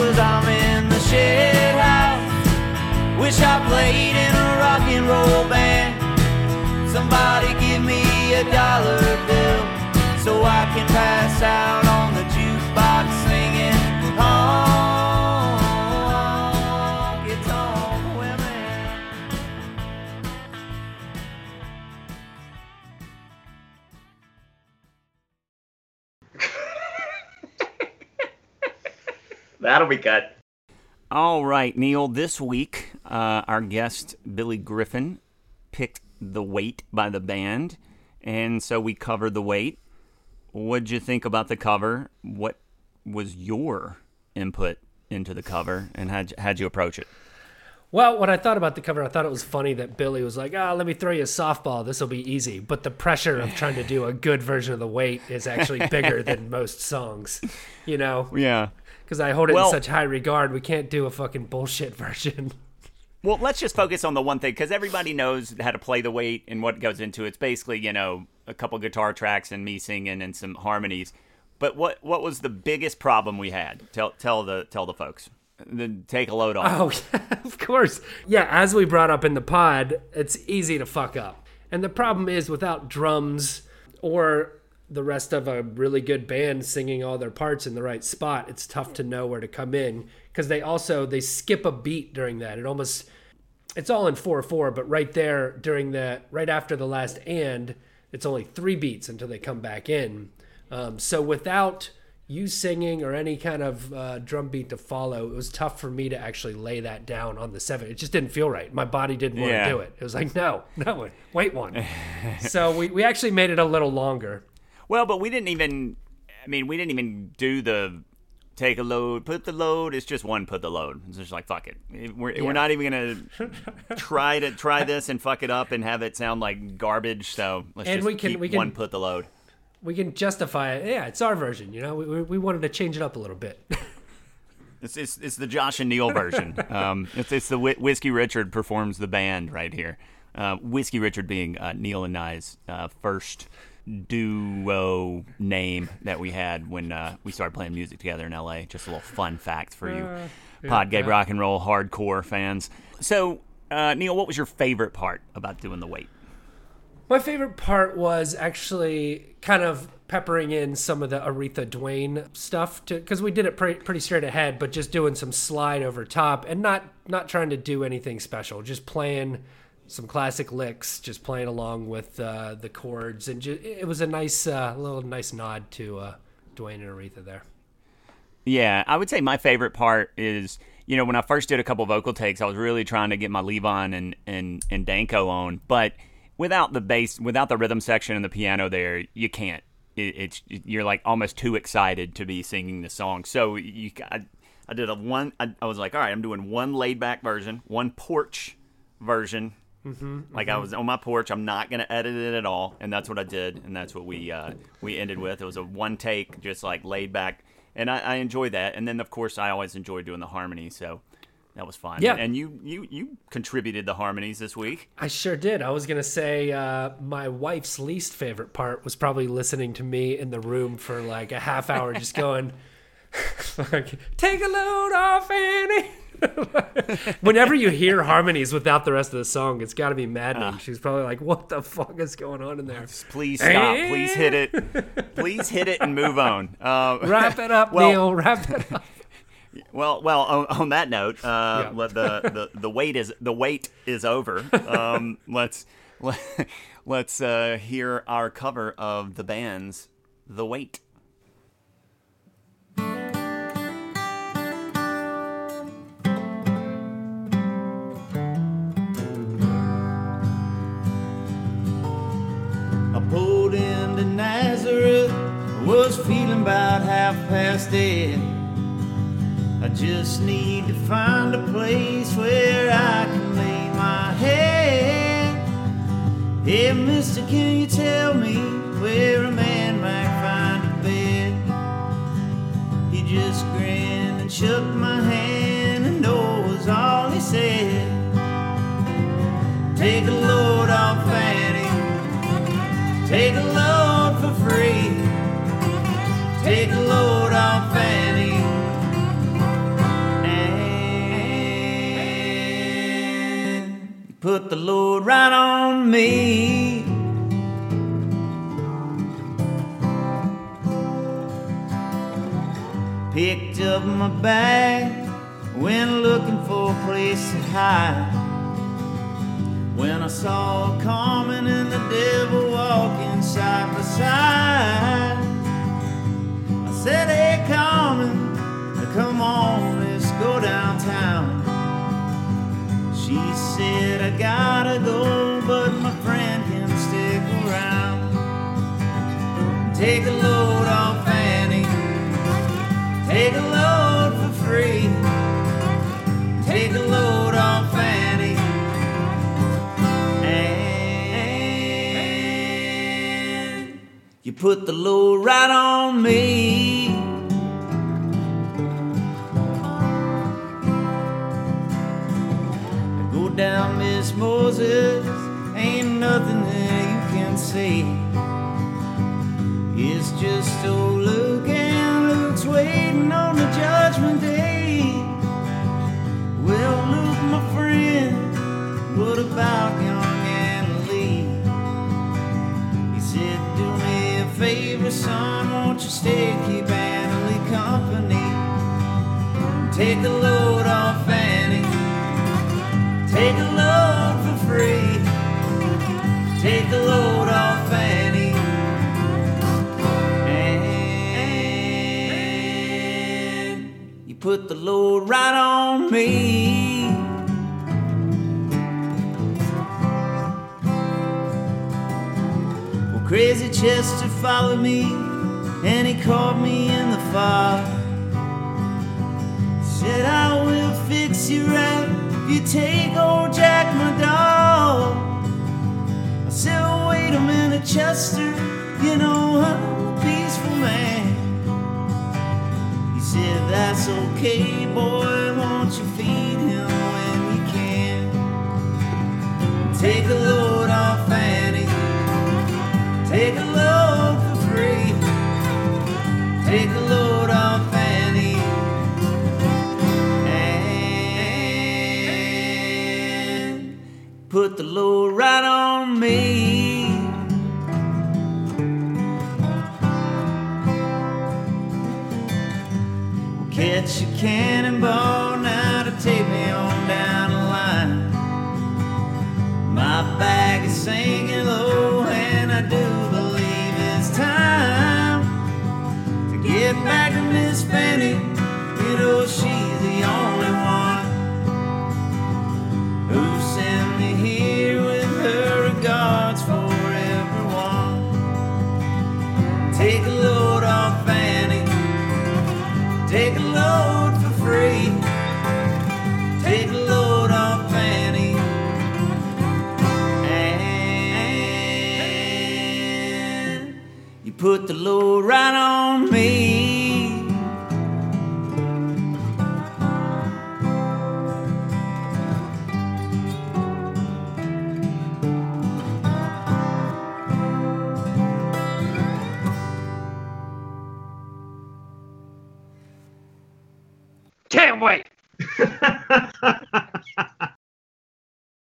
cause I'm in the shed house. Wish I played in a rock and roll band. Somebody give me a dollar bill so I can pass out That'll be good. All right, Neil. This week, uh, our guest Billy Griffin picked "The Weight" by the band, and so we covered "The Weight." What'd you think about the cover? What was your input into the cover, and how'd, how'd you approach it? Well, when I thought about the cover, I thought it was funny that Billy was like, "Ah, let me throw you a softball. This will be easy." But the pressure of trying to do a good version of the weight is actually bigger than most songs, you know. Yeah. Because I hold it Well- in such high regard, we can't do a fucking bullshit version. Well, let's just focus on the one thing because everybody knows how to play the weight and what goes into it. It's basically, you know, a couple guitar tracks and me singing and some harmonies. But what what was the biggest problem we had? Tell tell the tell the folks. Then take a load off. Oh, yeah, of course. Yeah, as we brought up in the pod, it's easy to fuck up. And the problem is without drums or the rest of a really good band singing all their parts in the right spot, it's tough to know where to come in because they also they skip a beat during that. It almost it's all in 4/4, but right there during the right after the last and, it's only 3 beats until they come back in. Um, so without you singing or any kind of uh, drum beat to follow, it was tough for me to actually lay that down on the seven. It just didn't feel right. My body didn't want Yeah. to do it. It was like, no, no, wait one. so we, we actually made it a little longer. Well, but we didn't even. I mean, we didn't even do the take a load, put the load. It's just one put the load. It's just like fuck it. We're, Yeah. we're not even gonna try to try this and fuck it up and have it sound like garbage. So let's And just we can- keep we can- one put the load. We can justify it. Yeah, it's our version. You know, we, we, we wanted to change it up a little bit. It's, it's, it's the Josh and Neil version. Um, it's, it's the Whi- Whiskey Richard performs the band right here. Uh, Whiskey Richard being uh, Neil and I's uh, first duo name that we had when uh, we started playing music together in LA. Just a little fun fact for you, pod gay rock and roll hardcore fans. So, uh, Neil, what was your favorite part about doing the weight? My favorite part was actually kind of peppering in some of the Aretha Duane stuff because we did it pre- pretty straight ahead, but just doing some slide over top and not not trying to do anything special, just playing some classic licks, just playing along with uh, the chords, and ju- it was a nice uh, little nice nod to uh, Duane and Aretha there. Yeah, I would say my favorite part is, you know, when I first did a couple vocal takes, I was really trying to get my Levon and and and Danko on, but without the bass, without the rhythm section and the piano there, you can't. It, it's you're like almost too excited to be singing the song. So you, I, I did a one. I, I was like, all right, I'm doing one laid back version, one porch version. Mm-hmm, like I was on my porch. I'm not gonna edit it at all, and that's what I did, and that's what we uh, we ended with. It was a one take, just like laid back, and I, I enjoyed that. And then of course I always enjoy doing the harmony, so that was fun. Yeah. and you you you contributed the harmonies this week. I sure did. I was gonna say uh, my wife's least favorite part was probably listening to me in the room for like a half hour, just going, like, "Take a load off, Annie." Whenever you hear harmonies without the rest of the song, it's got to be maddening. She's probably like, "What the fuck is going on in there?" Please stop. Please hit it. Please hit it and move on. Uh, Wrap it up, Well- Neil. Wrap it up. Well, well. On, on that note, uh, Yeah. let the, the the wait is the wait is over. Um, let's let, let's uh, hear our cover of the band's "The Weight." Was feeling about half past dead. I just need to find a place where I can lay my head. Hey, mister, can you tell me where a man might find a bed? He just grinned and shook my hand, and no was all he said. Take a load off Fanny. Take a load put the load right on me. Picked up my bag, went looking for a place to hide. When I saw Carmen and the devil walking side by side, I said, Hey, Carmen, come on, I gotta go, but my friend can stick around. Take a load off Annie, take a load for free. Take a load off Annie. And you put the load right on me. Down, Miss Moses. Ain't nothing that you can see. It's just old Luke and Luke's waiting on the judgment day. Well, Luke, my friend, what about young Anna Lee? He said, Do me a favor, son, won't you stay, keep Anna Lee company? Take a load Take a load off Annie. And you put the load right on me. Well, crazy Chester followed me and he caught me in the fog. Said, I will fix you right if you take old Jack, my dog. Said, wait a minute, Chester, you know I'm a peaceful man. He said, that's okay, boy, won't you feed him when you can? Take a load off Annie, take a load for free. Take a load catch a cannonball now to take me on down the line. My bag is sinking low, and I do believe it's time to get back to Miss Fanny. Put the load right on.